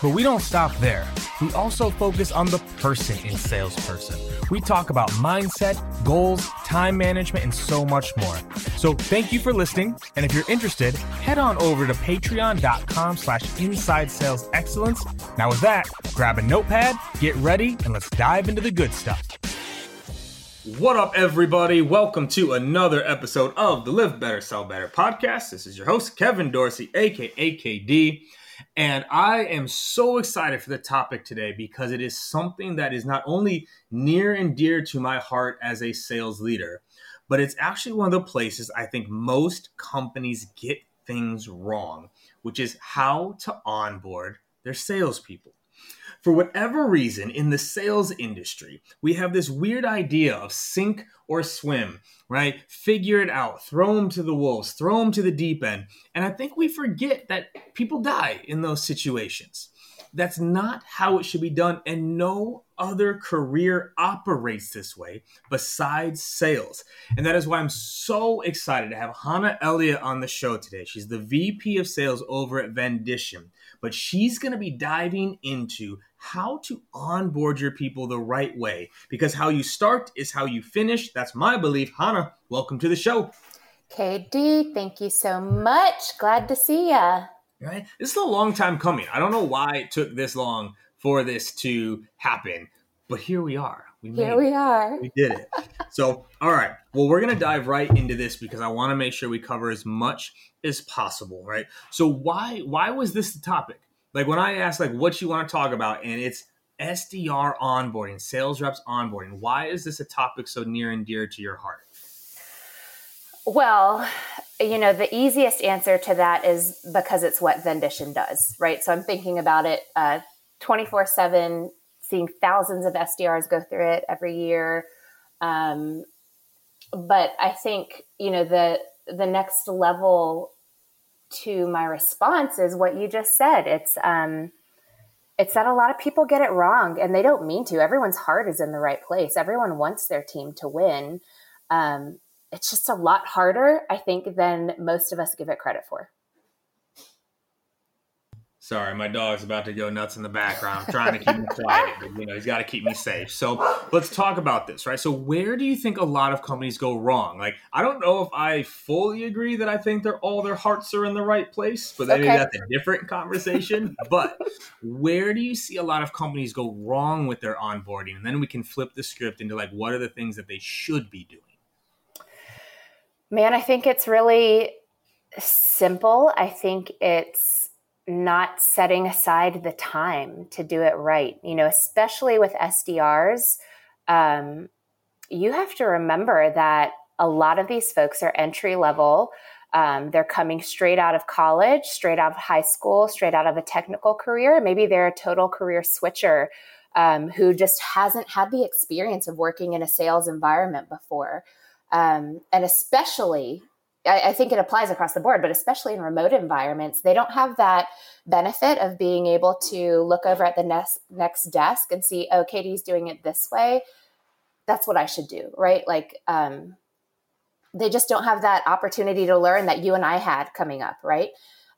But we don't stop there. We also focus on the person in salesperson. We talk about mindset, goals, time management, and so much more. So thank you for listening. And if you're interested, head on over to patreon.com slash inside sales excellence. Now with that, grab a notepad, get ready, and let's dive into the good stuff. What up, everybody? Welcome to another episode of the Live Better, Sell Better podcast. This is your host, Kevin Dorsey, aka KD. And I am so excited for the topic today because it is something that is not only near and dear to my heart as a sales leader, but it's actually one of the places I think most companies get things wrong, which is how to onboard their salespeople for whatever reason, in the sales industry, we have this weird idea of sink or swim, right? Figure it out, throw them to the wolves, throw them to the deep end. And I think we forget that people die in those situations. That's not how it should be done. And no other career operates this way besides sales. And that is why I'm so excited to have Hannah Elliott on the show today. She's the VP of sales over at Vendition, but she's going to be diving into how to onboard your people the right way because how you start is how you finish. That's my belief. Hannah, welcome to the show. KD, thank you so much. Glad to see ya. Right? This is a long time coming. I don't know why it took this long for this to happen, but here we are. We here we it. are. We did it. so, all right. Well, we're going to dive right into this because I want to make sure we cover as much as possible, right? So, why why was this the topic? Like when I ask like what you want to talk about, and it's SDR onboarding, sales reps onboarding. Why is this a topic so near and dear to your heart? Well, you know, the easiest answer to that is because it's what Vendition does, right? So I'm thinking about it uh, 24 7, seeing thousands of SDRs go through it every year. Um, but I think, you know, the, the next level to my response is what you just said. It's um, it's that a lot of people get it wrong, and they don't mean to. Everyone's heart is in the right place. Everyone wants their team to win. Um, it's just a lot harder, I think, than most of us give it credit for. Sorry, my dog's about to go nuts in the background. I'm trying to keep him quiet, but you know he's got to keep me safe. So let's talk about this, right? So where do you think a lot of companies go wrong? Like, I don't know if I fully agree that I think they're all their hearts are in the right place, but maybe okay. that's a different conversation. but where do you see a lot of companies go wrong with their onboarding, and then we can flip the script into like what are the things that they should be doing? Man, I think it's really simple. I think it's not setting aside the time to do it right. You know, especially with SDRs, um, you have to remember that a lot of these folks are entry level. Um, they're coming straight out of college, straight out of high school, straight out of a technical career. Maybe they're a total career switcher um, who just hasn't had the experience of working in a sales environment before. Um, and especially I, I, think it applies across the board, but especially in remote environments, they don't have that benefit of being able to look over at the next next desk and see, oh, Katie's doing it this way. That's what I should do, right? Like, um, they just don't have that opportunity to learn that you and I had coming up, right?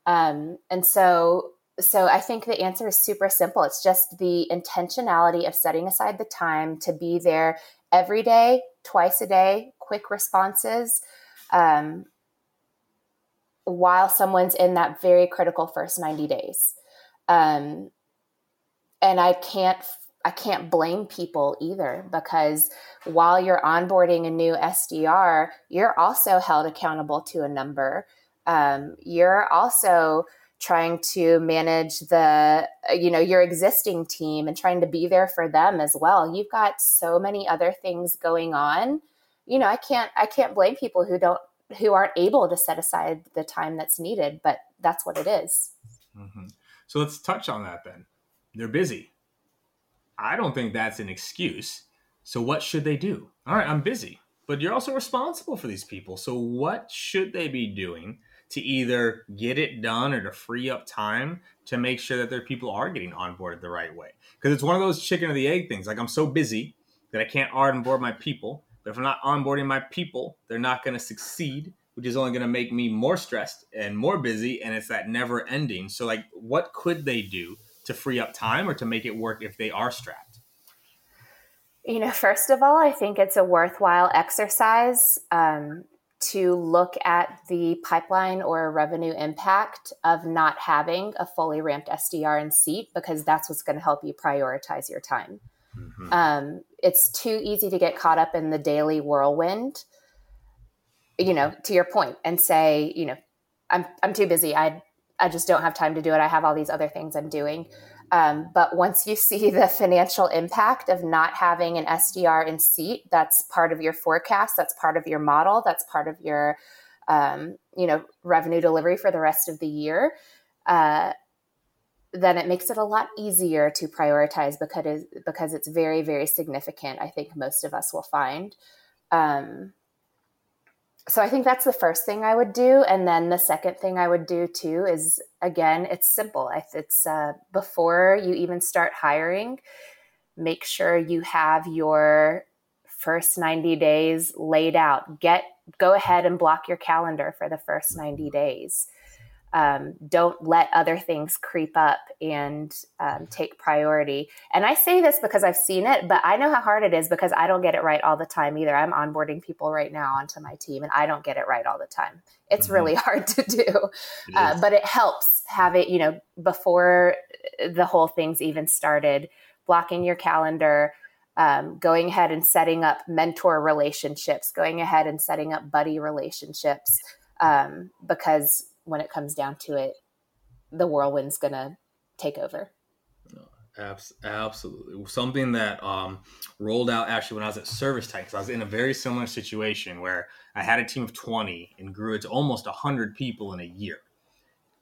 Um, and so, so I think the answer is super simple. It's just the intentionality of setting aside the time to be there every day, twice a day, quick responses um, while someone's in that very critical first 90 days. Um, and I can't I can't blame people either because while you're onboarding a new SDR, you're also held accountable to a number. Um, you're also trying to manage the you know your existing team and trying to be there for them as well you've got so many other things going on you know i can't i can't blame people who don't who aren't able to set aside the time that's needed but that's what it is. Mm-hmm. so let's touch on that then they're busy i don't think that's an excuse so what should they do all right i'm busy but you're also responsible for these people so what should they be doing to either get it done or to free up time to make sure that their people are getting onboarded the right way. Because it's one of those chicken or the egg things. Like I'm so busy that I can't onboard my people. If I'm not onboarding my people, they're not going to succeed, which is only going to make me more stressed and more busy. And it's that never ending. So, like, what could they do to free up time or to make it work if they are strapped? You know, first of all, I think it's a worthwhile exercise um, to look at the pipeline or revenue impact of not having a fully ramped SDR in seat because that's what's going to help you prioritize your time. Mm-hmm. Um, it's too easy to get caught up in the daily whirlwind, you know, to your point, and say, you know, I'm I'm too busy. I I just don't have time to do it. I have all these other things I'm doing. Um, but once you see the financial impact of not having an SDR in seat, that's part of your forecast, that's part of your model, that's part of your um, you know revenue delivery for the rest of the year. Uh, then it makes it a lot easier to prioritize because because it's very very significant. I think most of us will find. Um, so I think that's the first thing I would do, and then the second thing I would do too is again, it's simple. It's uh, before you even start hiring, make sure you have your first 90 days laid out. Get go ahead and block your calendar for the first 90 days um, don't let other things creep up and um, take priority. And I say this because I've seen it, but I know how hard it is because I don't get it right all the time either. I'm onboarding people right now onto my team and I don't get it right all the time. It's mm-hmm. really hard to do, uh, but it helps have it, you know, before the whole thing's even started, blocking your calendar. Um, going ahead and setting up mentor relationships, going ahead and setting up buddy relationships, um, because when it comes down to it, the whirlwind's going to take over. Absolutely. Something that um, rolled out actually when I was at Service Titan, I was in a very similar situation where I had a team of 20 and grew it to almost 100 people in a year.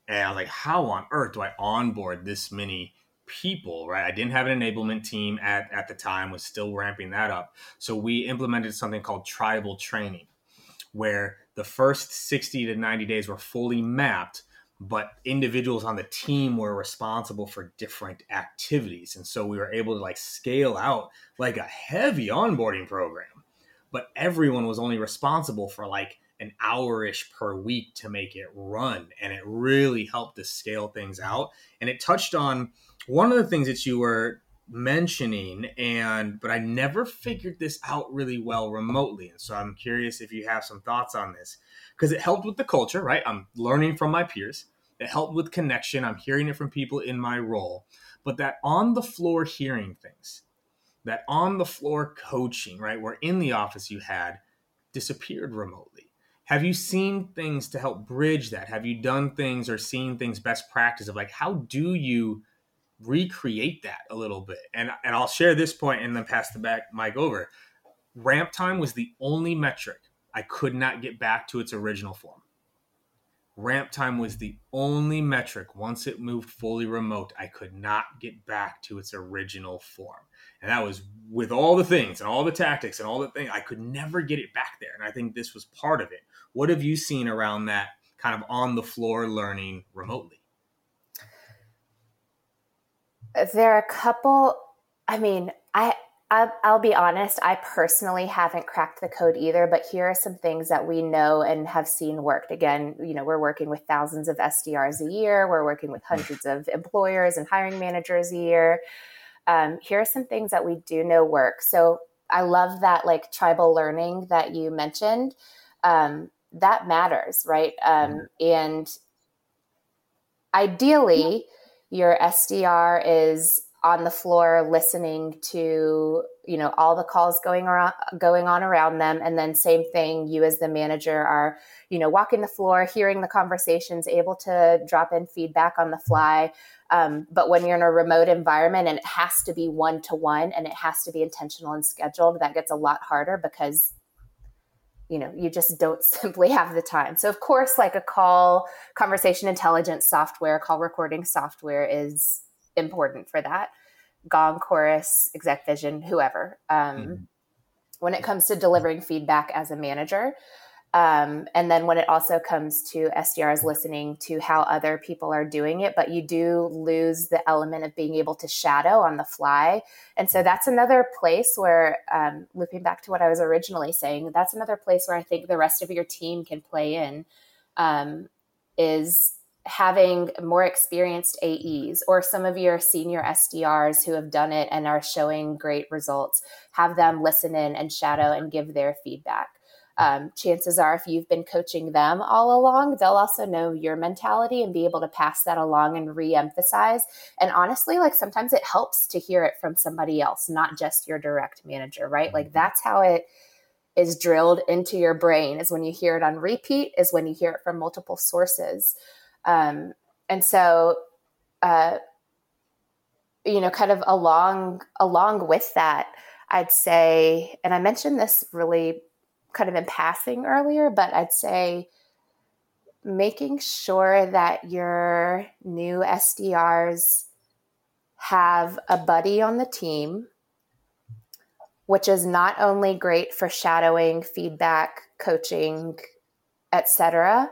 And I was like, how on earth do I onboard this many people, right? I didn't have an enablement team at, at the time, was still ramping that up. So we implemented something called tribal training, where the first 60 to 90 days were fully mapped but individuals on the team were responsible for different activities. And so we were able to like scale out like a heavy onboarding program. But everyone was only responsible for like an hour-ish per week to make it run. And it really helped to scale things out. And it touched on one of the things that you were mentioning and but I never figured this out really well remotely and so I'm curious if you have some thoughts on this. Because it helped with the culture right? I'm learning from my peers. It helped with connection. I'm hearing it from people in my role. But that on the floor hearing things that on the floor coaching right where in the office you had disappeared remotely. Have you seen things to help bridge that? Have you done things or seen things best practice of like how do you recreate that a little bit. And and I'll share this point and then pass the back mic over. Ramp time was the only metric I could not get back to its original form. Ramp time was the only metric once it moved fully remote I could not get back to its original form. And that was with all the things and all the tactics and all the things, I could never get it back there. And I think this was part of it. What have you seen around that kind of on the floor learning remotely? There are a couple, I mean, I, I'll, I'll, be honest, I personally haven't cracked the code either, but here are some things that we know and have seen worked. Again, you know, we're working with thousands of SDRs a year, we're working with hundreds of employers and hiring managers a year um, here are some things that we do know work. So I love that like tribal learning that you mentioned. Um, that matters, right? Um, mm-hmm. and ideally, your SDR is on the floor listening to you know all the calls going around going on around them. And then same thing you as the manager are you know walking the floor hearing the conversations able to drop in feedback on the fly. Um, but when you're in a remote environment and it has to be one to one and it has to be intentional and scheduled, that gets a lot harder because you know you just don't simply have the time. So of course like a call conversation intelligence software call recording software is important for that. Gong Chorus exec vision whoever. Um, mm-hmm. when it comes to delivering feedback as a manager um, and then when it also comes to SDRs listening to how other people are doing it, but you do lose the element of being able to shadow on the fly. And so that's another place where, um, looping back to what I was originally saying, that's another place where I think the rest of your team can play in um, is having more experienced AEs or some of your senior SDRs who have done it and are showing great results, have them listen in and shadow and give their feedback um, chances are if you've been coaching them all along they'll also know your mentality and be able to pass that along and re-emphasize. And honestly like sometimes it helps to hear it from somebody else not just your direct manager right? Like mm-hmm. that's how it is drilled into your brain is when you hear it on repeat is when you hear it from multiple sources. Um, and so uh, you know kind of along along with that i'd say and i mentioned this really kind of in passing earlier, but I'd say making sure that your new SDRs have a buddy on the team, which is not only great for shadowing, feedback, coaching, etc.,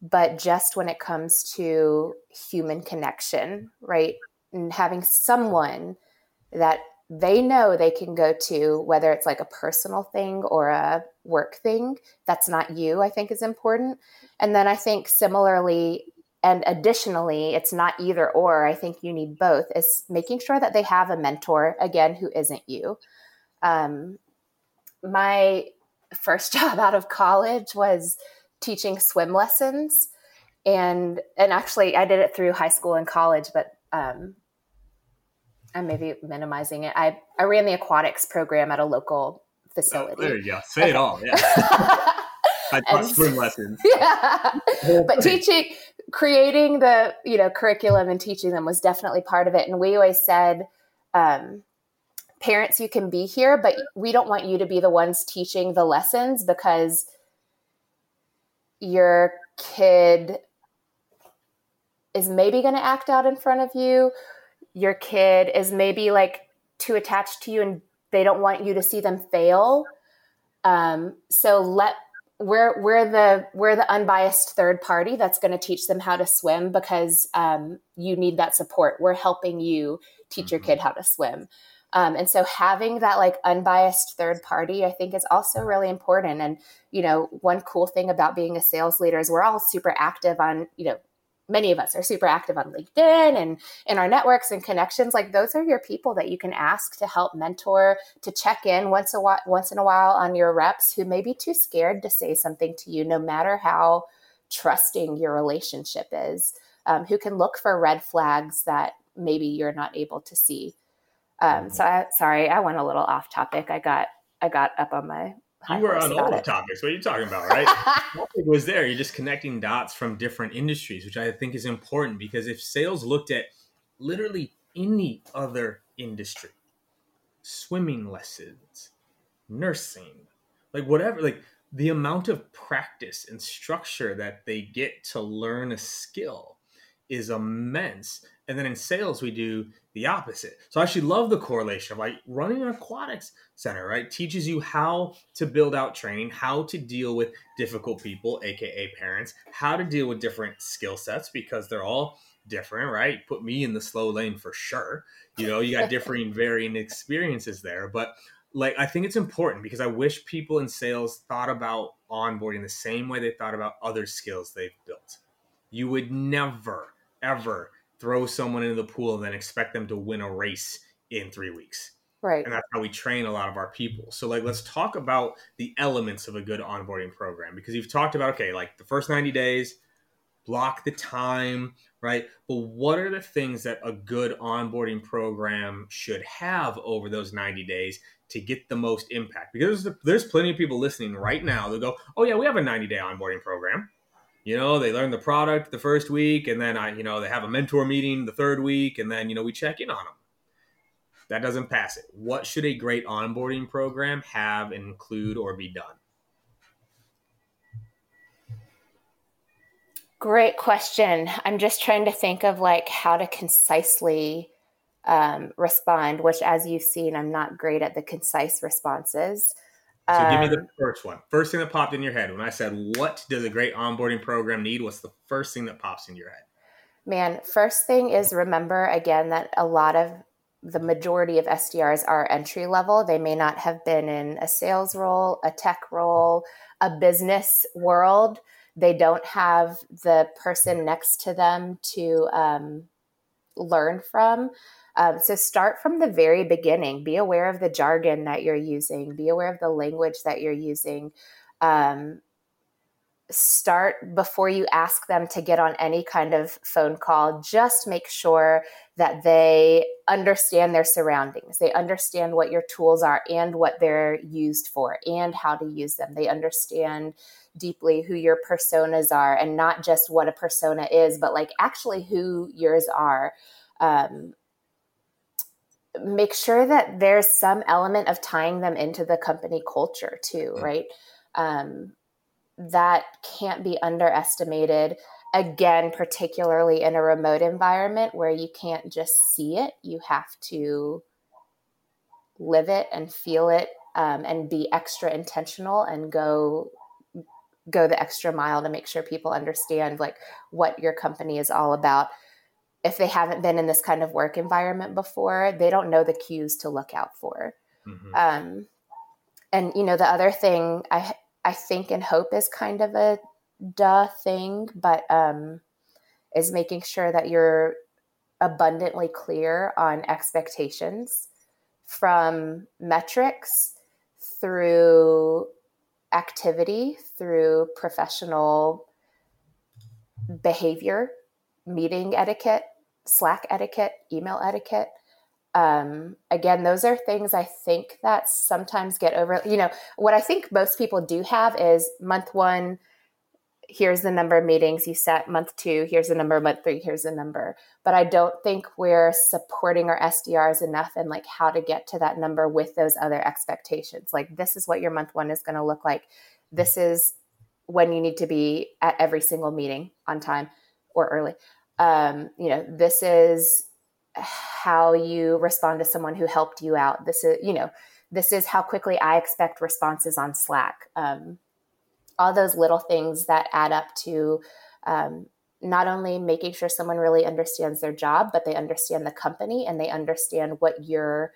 but just when it comes to human connection, right? And having someone that they know they can go to whether it's like a personal thing or a work thing that's not you i think is important. And then i think similarly and additionally it's not either or i think you need both is making sure that they have a mentor again who isn't you. Um, my first job out of college was teaching swim lessons and and actually i did it through high school and college but um, I'm maybe minimizing it. I, I ran the aquatics program at a local facility. Oh, there you go. Say it all. Yeah. I taught swim lessons. Yeah. but teaching, creating the, you know, curriculum and teaching them was definitely part of it. And we always said, um, parents, you can be here, but we don't want you to be the ones teaching the lessons because your kid is maybe going to act out in front of you your kid is maybe like too attached to you and they don't want you to see them fail. Um, so let we're we're the we're the unbiased third party that's going to teach them how to swim because um, you need that support. We're helping you teach mm-hmm. your kid how to swim. Um, and so having that like unbiased third party, I think is also really important. And, you know, one cool thing about being a sales leader is we're all super active on, you know, many of us are super active on LinkedIn and in our networks and connections. Like those are your people that you can ask to help mentor, to check in once a while, once in a while on your reps who may be too scared to say something to you, no matter how trusting your relationship is. Um, who can look for red flags that maybe you're not able to see. Um, so, I, sorry, I went a little off topic. I got I got up on my you were on all the topics. What are you talking about, right? it was there. You're just connecting dots from different industries, which I think is important because if sales looked at literally any other industry, swimming lessons, nursing, like whatever, like the amount of practice and structure that they get to learn a skill is immense. And then in sales, we do the opposite. So I actually love the correlation of like running an aquatics center, right? Teaches you how to build out training, how to deal with difficult people, aka parents, how to deal with different skill sets because they're all different, right? Put me in the slow lane for sure. You know, you got differing, varying experiences there. But like, I think it's important because I wish people in sales thought about onboarding the same way they thought about other skills they've built. You would never, ever throw someone into the pool and then expect them to win a race in three weeks. Right. And that's how we train a lot of our people. So, like, let's talk about the elements of a good onboarding program because you've talked about, okay, like the first 90 days, block the time, right? But what are the things that a good onboarding program should have over those 90 days to get the most impact? Because there's, there's plenty of people listening right now that go, oh, yeah, we have a 90 day onboarding program you know they learn the product the first week and then i you know they have a mentor meeting the third week and then you know we check in on them that doesn't pass it. What should a great onboarding program have include or be done? Great question. I'm just trying to think of like how to concisely um, respond which as you've seen i'm not great at the concise responses so um, give me the um, first one. First thing that popped in your head when I said, "What does a great onboarding program need?" What's the first thing that pops in your head? Man, first thing is remember again that a lot of the majority of SDRs are entry level. They may not have been in a sales role, a tech role, a business world. They don't have the person next to them to um, learn from. Um, so start from the very beginning. Be aware of the jargon that you're using. Be aware of the language that you're using. Um, start before you ask them to get on any kind of phone call. Just make sure that they understand their surroundings. They understand what your tools are and what they're used for and how to use them. They understand deeply who your personas are and not just what a persona is, but like actually who yours are. Um, make sure that there's some element of tying them into the company culture too, mm-hmm. right? Um, that can't be underestimated. Again, particularly in a remote environment where you can't just see it, you have to live it and feel it um, and be extra intentional and go go the extra mile to make sure people understand like what your company is all about if they haven't been in this kind of work environment before, they don't know the cues to look out for. Mm-hmm. Um, and you know, the other thing I I think and hope is kind of a duh thing, but um, is making sure that you're abundantly clear on expectations from metrics through activity through professional behavior meeting etiquette Slack etiquette, email etiquette. Um, again, those are things I think that sometimes get over. You know, what I think most people do have is month one, here's the number of meetings you set. Month two, here's the number. Month three, here's the number. But I don't think we're supporting our SDRs enough and like how to get to that number with those other expectations. Like, this is what your month one is going to look like. This is when you need to be at every single meeting on time or early um, you know, this is how you respond to someone who helped you out. This is, you know, this is how quickly I expect responses on Slack. Um, all those little things that add up to um, not only making sure someone really understands their job, but they understand the company and they understand what your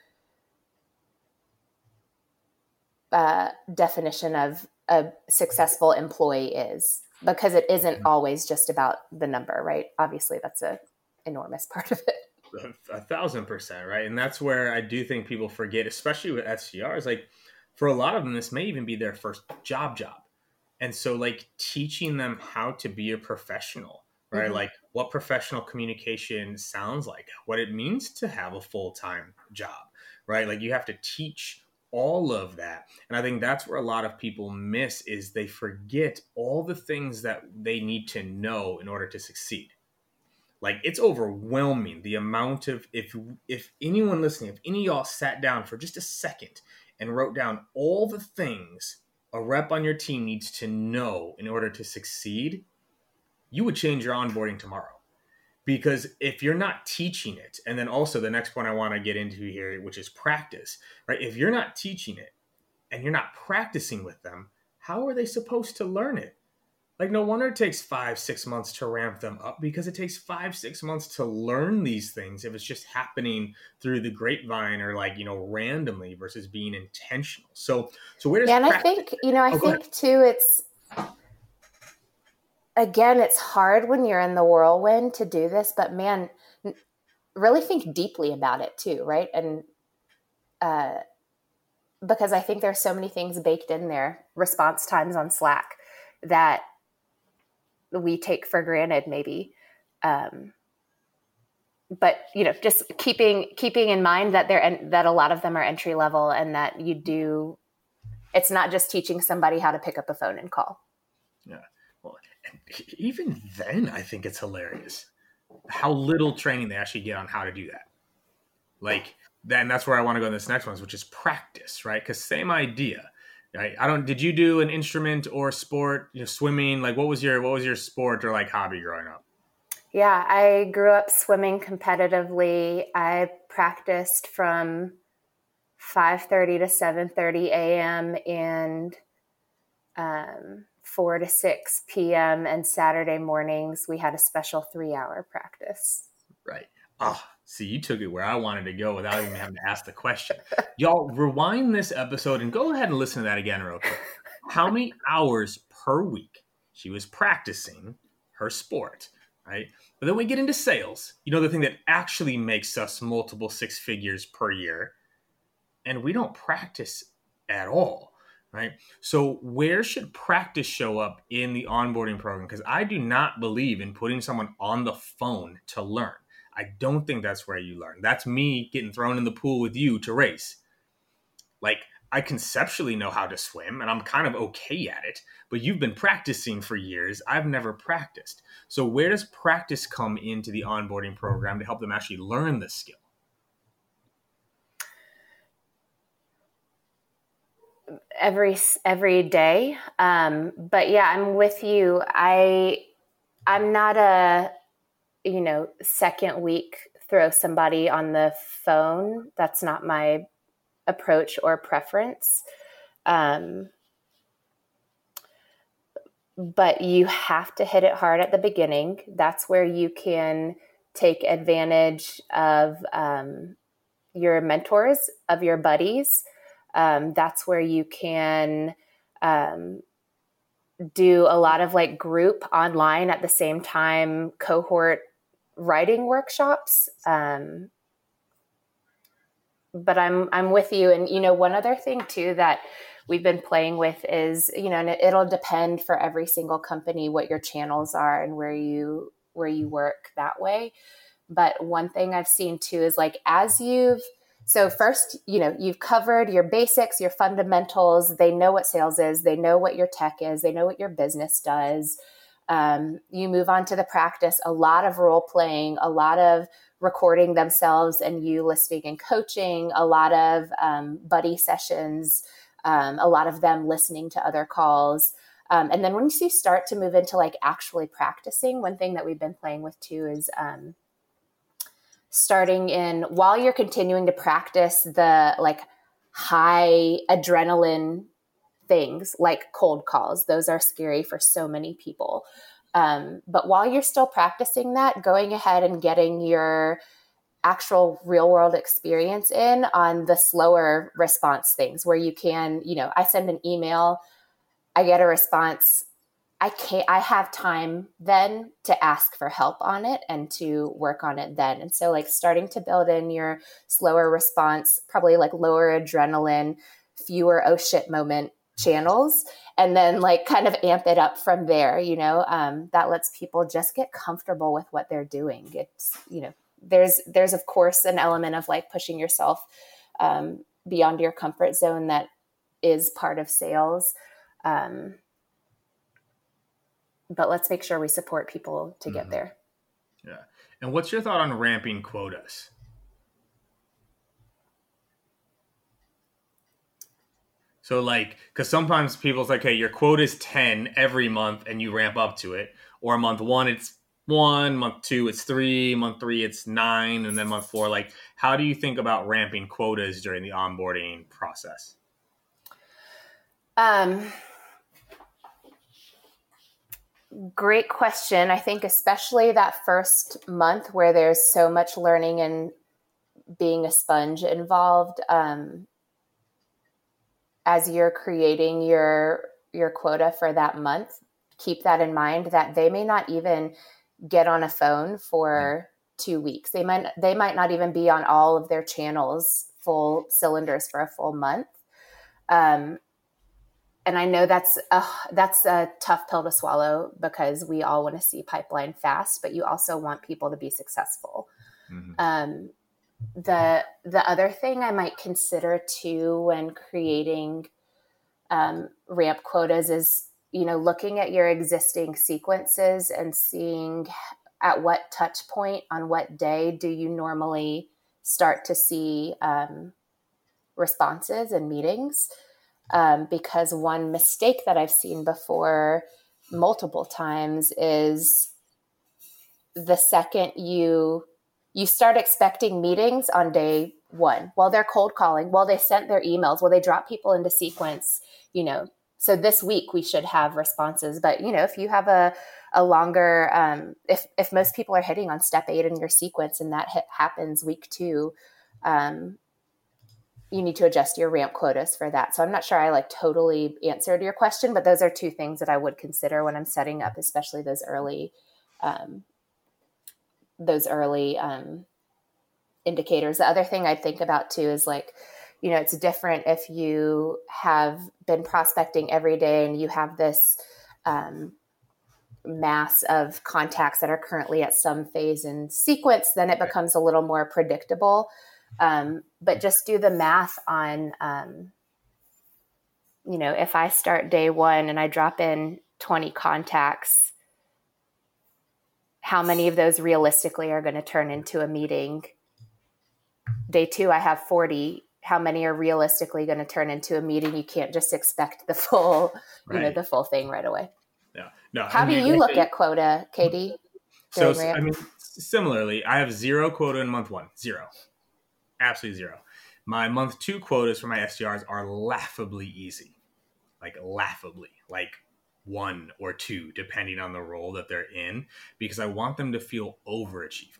uh, definition of a successful employee is because it isn't mm-hmm. always just about the number, right? Obviously, that's a enormous part of it. A, a thousand percent, right? And that's where I do think people forget, especially with SDRs. Like for a lot of them, this may even be their first job job, and so like teaching them how to be a professional, right? Mm-hmm. Like what professional communication sounds like, what it means to have a full time job, right? Like you have to teach all of that. And i think that's where a lot of people miss is they forget all the things that they need to know in order to succeed. Like it's overwhelming the amount of if if anyone listening if any of y'all sat down for just a second and wrote down all the things a rep on your team needs to know in order to succeed you would change your onboarding tomorrow because if you're not teaching it and then also the next point i want to get into here which is practice right? If you're not teaching it and you're not practicing with them how are they supposed to learn it? Like no wonder it takes five six months to ramp them up because it takes five six months to learn these things if it's just happening through the grapevine or like you know randomly versus being intentional. So so where does yeah and i think you know i oh, think too it's again it's hard when you're in the whirlwind to do this but man really think deeply about it too right? And uh because i think there's so many things baked in there response times on slack that we take for granted maybe um, but you know just keeping keeping in mind that they're that a lot of them are entry level and that you do it's not just teaching somebody how to pick up a phone and call. Yeah even then i think it's hilarious how little training they actually get on how to do that like then that's where i want to go in this next one which is practice right because same idea I, I don't. Did you do an instrument or sport? You know, swimming. Like, what was your what was your sport or like hobby growing up? Yeah, I grew up swimming competitively. I practiced from 5:30 to 7:30 a.m. and um, 4 to 6 p.m. and Saturday mornings we had a special 3-hour practice. Right. Oh, See, you took it where I wanted to go without even having to ask the question. Y'all rewind this episode and go ahead and listen to that again real quick. How many hours per week she was practicing her sport, right? But then we get into sales, you know, the thing that actually makes us multiple six figures per year. And we don't practice at all, right? So, where should practice show up in the onboarding program? Because I do not believe in putting someone on the phone to learn. I don't think that's where you learn. That's me getting thrown in the pool with you to race. Like, I conceptually know how to swim and I'm kind of okay at it, but you've been practicing for years. I've never practiced. So, where does practice come into the onboarding program to help them actually learn the skill? Every every day um but yeah i'm with you i i'm not a you know, second week throw somebody on the phone. That's not my approach or preference. Um, but you have to hit it hard at the beginning. That's where you can take advantage of um, your mentors, of your buddies. Um, that's where you can um, do a lot of like group online at the same time, cohort writing workshops. Um, but I'm I'm with you, and you know one other thing too that we've been playing with is you know and it, it'll depend for every single company what your channels are and where you where you work that way. But one thing I've seen too is like as you've so first, you know, you've covered your basics, your fundamentals. They know what sales is. They know what your tech is. They know what your business does. Um, you move on to the practice, a lot of role playing, a lot of recording themselves and you listening and coaching, a lot of um, buddy sessions, um, a lot of them listening to other calls. Um, and then once you start to move into like actually practicing, one thing that we've been playing with too is um, starting in while you're continuing to practice the like high adrenaline things like cold calls. Those are scary for so many people. Um, but while you're still practicing that, going ahead and getting your actual real world experience in on the slower response things where you can, you know, I send an email, I get a response. I can't, I have time then to ask for help on it and to work on it then. And so, like, starting to build in your slower response, probably like lower adrenaline, fewer oh shit moment channels and then like kind of amp it up from there you know um, that lets people just get comfortable with what they're doing it's you know there's there's of course an element of like pushing yourself um, beyond your comfort zone that is part of sales um, but let's make sure we support people to mm-hmm. get there yeah and what's your thought on ramping quotas So like, because sometimes people's like, hey, your quota is ten every month, and you ramp up to it, or month one it's one, month two, it's three, month three, it's nine, and then month four. Like, how do you think about ramping quotas during the onboarding process? Um, great question. I think, especially that first month where there's so much learning and being a sponge involved, um, as you're creating your your quota for that month, keep that in mind that they may not even get on a phone for two weeks. They might they might not even be on all of their channels full cylinders for a full month. Um, and I know that's a, that's a tough pill to swallow because we all want to see pipeline fast, but you also want people to be successful. Mm-hmm. Um, the the other thing I might consider too when creating um, ramp quotas is you know looking at your existing sequences and seeing at what touch point on what day do you normally start to see um, responses and meetings um, because one mistake that i've seen before multiple times is the second you you start expecting meetings on day one while they're cold calling while they sent their emails while they drop people into sequence you know. So this week we should have responses but you know if you have a a longer um, if if most people are hitting on step eight in your sequence and that hit, happens week two um, you need to adjust your ramp quotas for that. So i'm not sure i like totally answered your question but those are two things that i would consider when i'm setting up especially those early um, those early um, indicators. The other thing i think about too is like you know it's different if you have been prospecting every day and you have this um, mass of contacts that are currently at some phase in sequence then it becomes a little more predictable um, but just do the math on um, you know if i start day one and i drop in 20 contacts how many of those realistically are going to turn into a meeting day two i have 40 how many are realistically going to turn into a meeting. You can't just expect the full, right. you know, the full thing right away. Yeah. No. How do you look at quota, KD? So I mean, similarly, I have zero quota in month one, zero, absolutely zero. My month two quotas for my SDRs are laughably easy, like laughably, like one or two, depending on the role that they're in, because I want them to feel overachievement.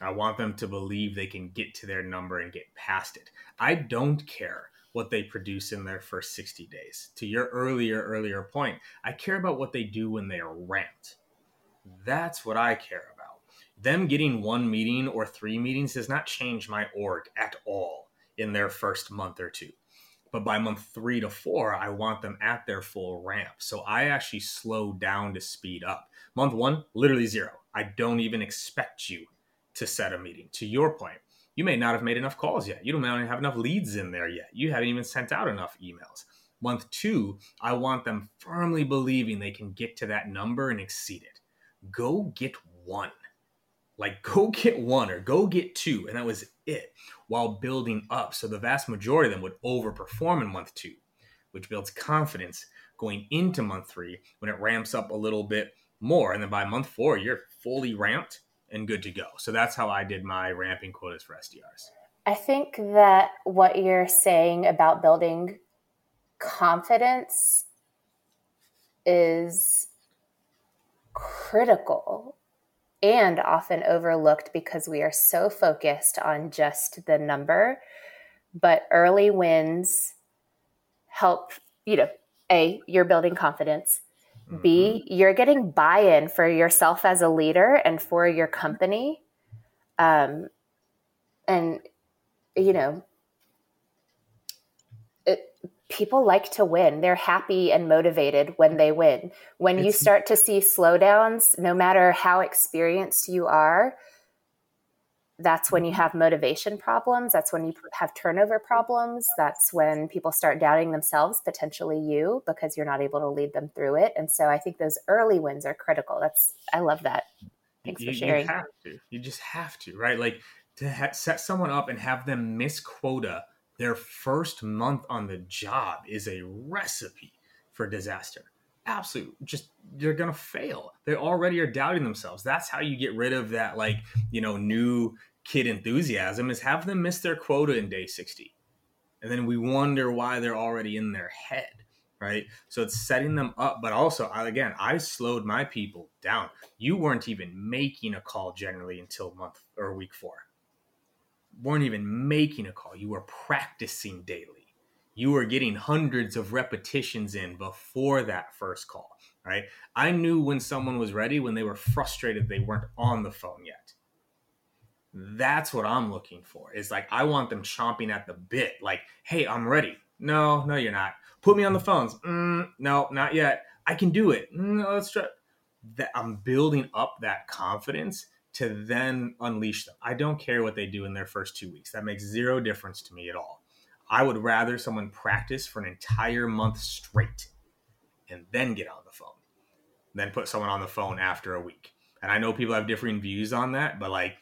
I want them to believe they can get to their number and get past it. I don't care what they produce in their first 60 days. To your earlier, earlier point, I care about what they do when they are ramped. That's what I care about. Them getting one meeting or three meetings does not change my org at all in their first month or two. But by month three to four, I want them at their full ramp. So I actually slow down to speed up. Month one, literally zero. I don't even expect you to set a meeting. To your point, you may not have made enough calls yet. You don't have enough leads in there yet. You haven't even sent out enough emails. Month two, I want them firmly believing they can get to that number and exceed it. Go get one. Like, go get one or go get two. And that was it while building up. So the vast majority of them would overperform in month two, which builds confidence going into month three when it ramps up a little bit more. And then by month four, you're fully ramped and good to go. So that's how I did my ramping quotas for SDRs. I think that what you're saying about building confidence is critical and often overlooked because we are so focused on just the number. But early wins help, you know, A, you're building confidence. Mm-hmm. B, you're getting buy in for yourself as a leader and for your company. Um, and, you know, people like to win. They're happy and motivated when they win. When it's, you start to see slowdowns, no matter how experienced you are, that's when you have motivation problems. That's when you have turnover problems. That's when people start doubting themselves, potentially you, because you're not able to lead them through it. And so I think those early wins are critical. That's, I love that. Thanks you, for sharing. You have to. You just have to, right? Like to ha- set someone up and have them miss quota their first month on the job is a recipe for disaster. absolute just they're gonna fail. They already are doubting themselves. That's how you get rid of that like you know new kid enthusiasm is have them miss their quota in day 60 and then we wonder why they're already in their head right so it's setting them up but also again i slowed my people down you weren't even making a call generally until month or week four weren't even making a call you were practicing daily you were getting hundreds of repetitions in before that first call, right? I knew when someone was ready when they were frustrated they weren't on the phone yet. That's what I'm looking for. Is like I want them chomping at the bit, like, "Hey, I'm ready." No, no, you're not. Put me on the phones. Mm, no, not yet. I can do it. No, let's try. That I'm building up that confidence to then unleash them. I don't care what they do in their first two weeks. That makes zero difference to me at all. I would rather someone practice for an entire month straight and then get on the phone than put someone on the phone after a week. And I know people have differing views on that, but like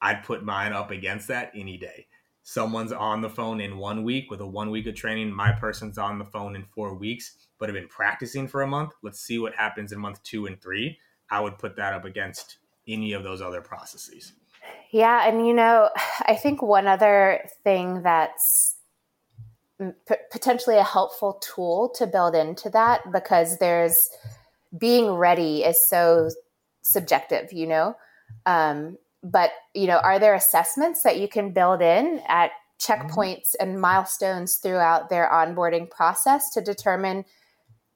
I'd put mine up against that any day. Someone's on the phone in one week with a one week of training. My person's on the phone in four weeks, but have been practicing for a month. Let's see what happens in month two and three. I would put that up against any of those other processes. Yeah, and you know, I think one other thing that's p- potentially a helpful tool to build into that because there's being ready is so subjective, you know. Um, but you know, are there assessments that you can build in at checkpoints and milestones throughout their onboarding process to determine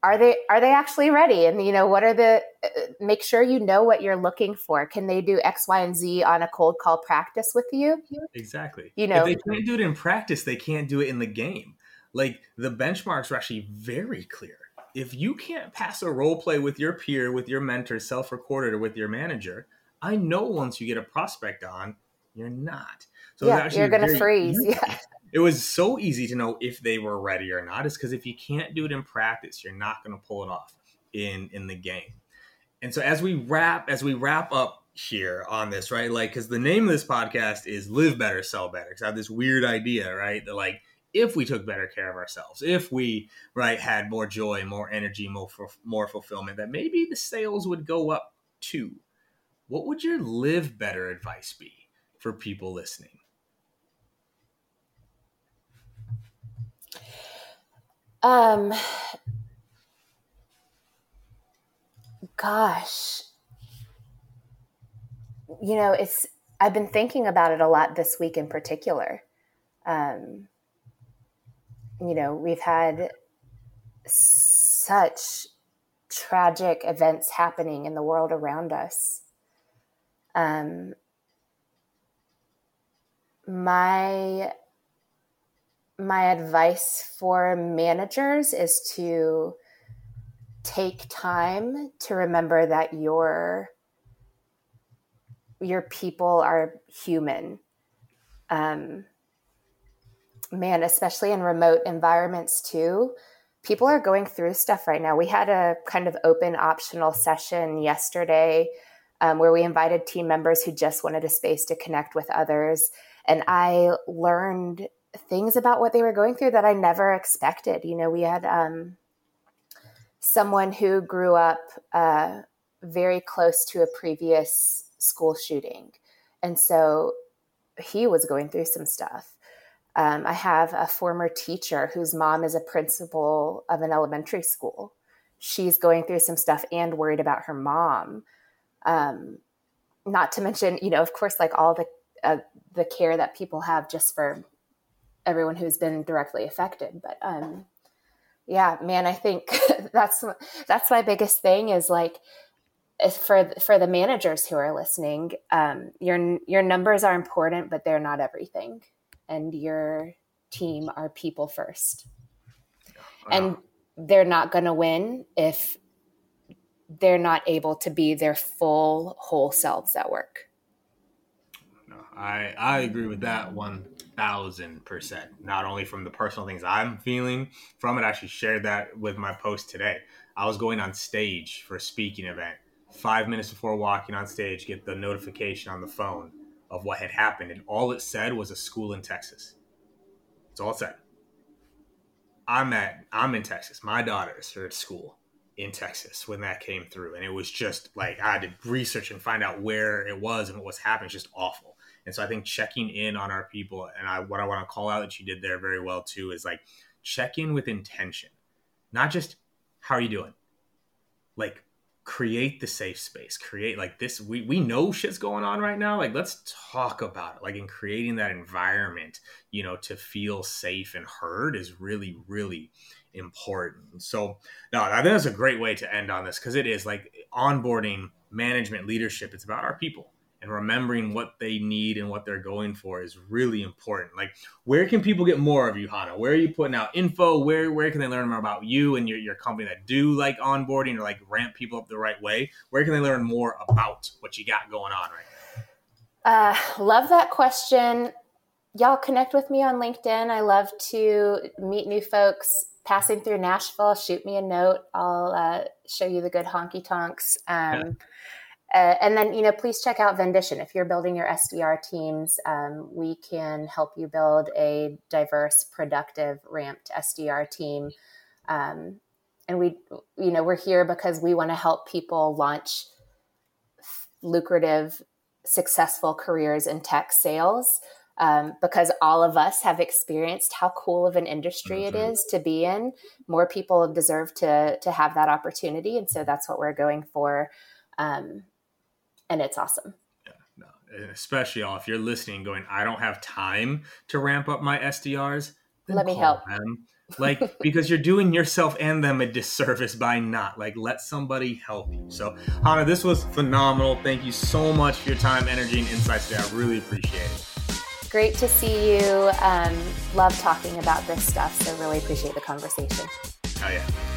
are they are they actually ready? And you know what are the uh, make sure you know what you're looking for. Can they do x y and z on a cold call practice with you? Exactly. You know. if they can't do it in practice they can't do it in the game. Like the benchmarks are actually very clear. If you can't pass a role play with your peer with your mentor self-recorded or with your manager i know once you get a prospect on you're not. So yeah, you're gonna freeze. yeah it was so easy to know if they were ready or not is because if you can't do it in practice you're not going to pull it off in in the game. And so as we wrap as we wrap up here on this right like because the name of this podcast is live better sell better because i have this weird idea right that like if we took better care of ourselves if we right had more joy more energy more more fulfillment that maybe the sales would go up too. What would your live better advice be for people listening Um, gosh, you know, it's, I've been thinking about it a lot this week in particular. Um, you know, we've had such tragic events happening in the world around us. Um, my my advice for managers is to take time to remember that your your people are human. Um, man especially in remote environments too people are going through stuff right now. We had a kind of open optional session yesterday um, where we invited team members who just wanted a space to connect with others. And i learned things about what they were going through that I never expected. You know, we had um, someone who grew up uh, very close to a previous school shooting. And so he was going through some stuff. Um, I have a former teacher whose mom is a principal of an elementary school. She's going through some stuff and worried about her mom. Um, not to mention, you know, of course, like all the uh, the care that people have just for everyone who's been directly affected. But um, yeah, man, I think that's that's my biggest thing is like for for the managers who are listening, um, your your numbers are important, but they're not everything, and your team are people first, wow. and they're not going to win if they're not able to be their full whole selves at work. No, I I agree with that one thousand percent. Not only from the personal things I'm feeling from it, I actually shared that with my post today. I was going on stage for a speaking event. Five minutes before walking on stage, get the notification on the phone of what had happened, and all it said was a school in Texas. That's all it said. I'm at I'm in Texas. My daughters are at school. in Texas when that came through. And it was just like I had to research and find out where it was and what was happening. It's just awful. And so I think checking in on our people and I what I want to call out that you did there very well too is like check in with intention. Not just how are you doing? Like create the safe space create like this we, we know shit's going on right now like let's talk about it like in creating that environment you know to feel safe and heard is really really important so no i think that's a great way to end on this because it is like onboarding management leadership it's about our people and remembering what they need and what they're going for is really important. Like, where can people get more of you, Hannah? Where are you putting out info? Where where can they learn more about you and your, your company that do like onboarding or like ramp people up the right way? Where can they learn more about what you got going on right now? Uh, love that question. Y'all connect with me on LinkedIn. I love to meet new folks. Passing through Nashville, shoot me a note. I'll uh, show you the good honky tonks. Um, yeah uh, and then, you know, please check out Vendition. If you're building your SDR teams, um, we can help you build a diverse, productive, ramped SDR team. Um, and we, you know, we're here because we want to help people launch lucrative, successful careers in tech sales. Um, because all of us have experienced how cool of an industry mm-hmm. it is to be in. More people deserve to to have that opportunity, and so that's what we're going for. Um, and it's awesome. Yeah, no, and especially y'all, if you're listening, going, I don't have time to ramp up my SDRs. Let me help. Them. Like because you're doing yourself and them a disservice by not like let somebody help you. So Hannah, this was phenomenal. Thank you so much for your time, energy, and insights today. I really appreciate it. Great to see you. Um, love talking about this stuff. So really appreciate the conversation. Oh yeah.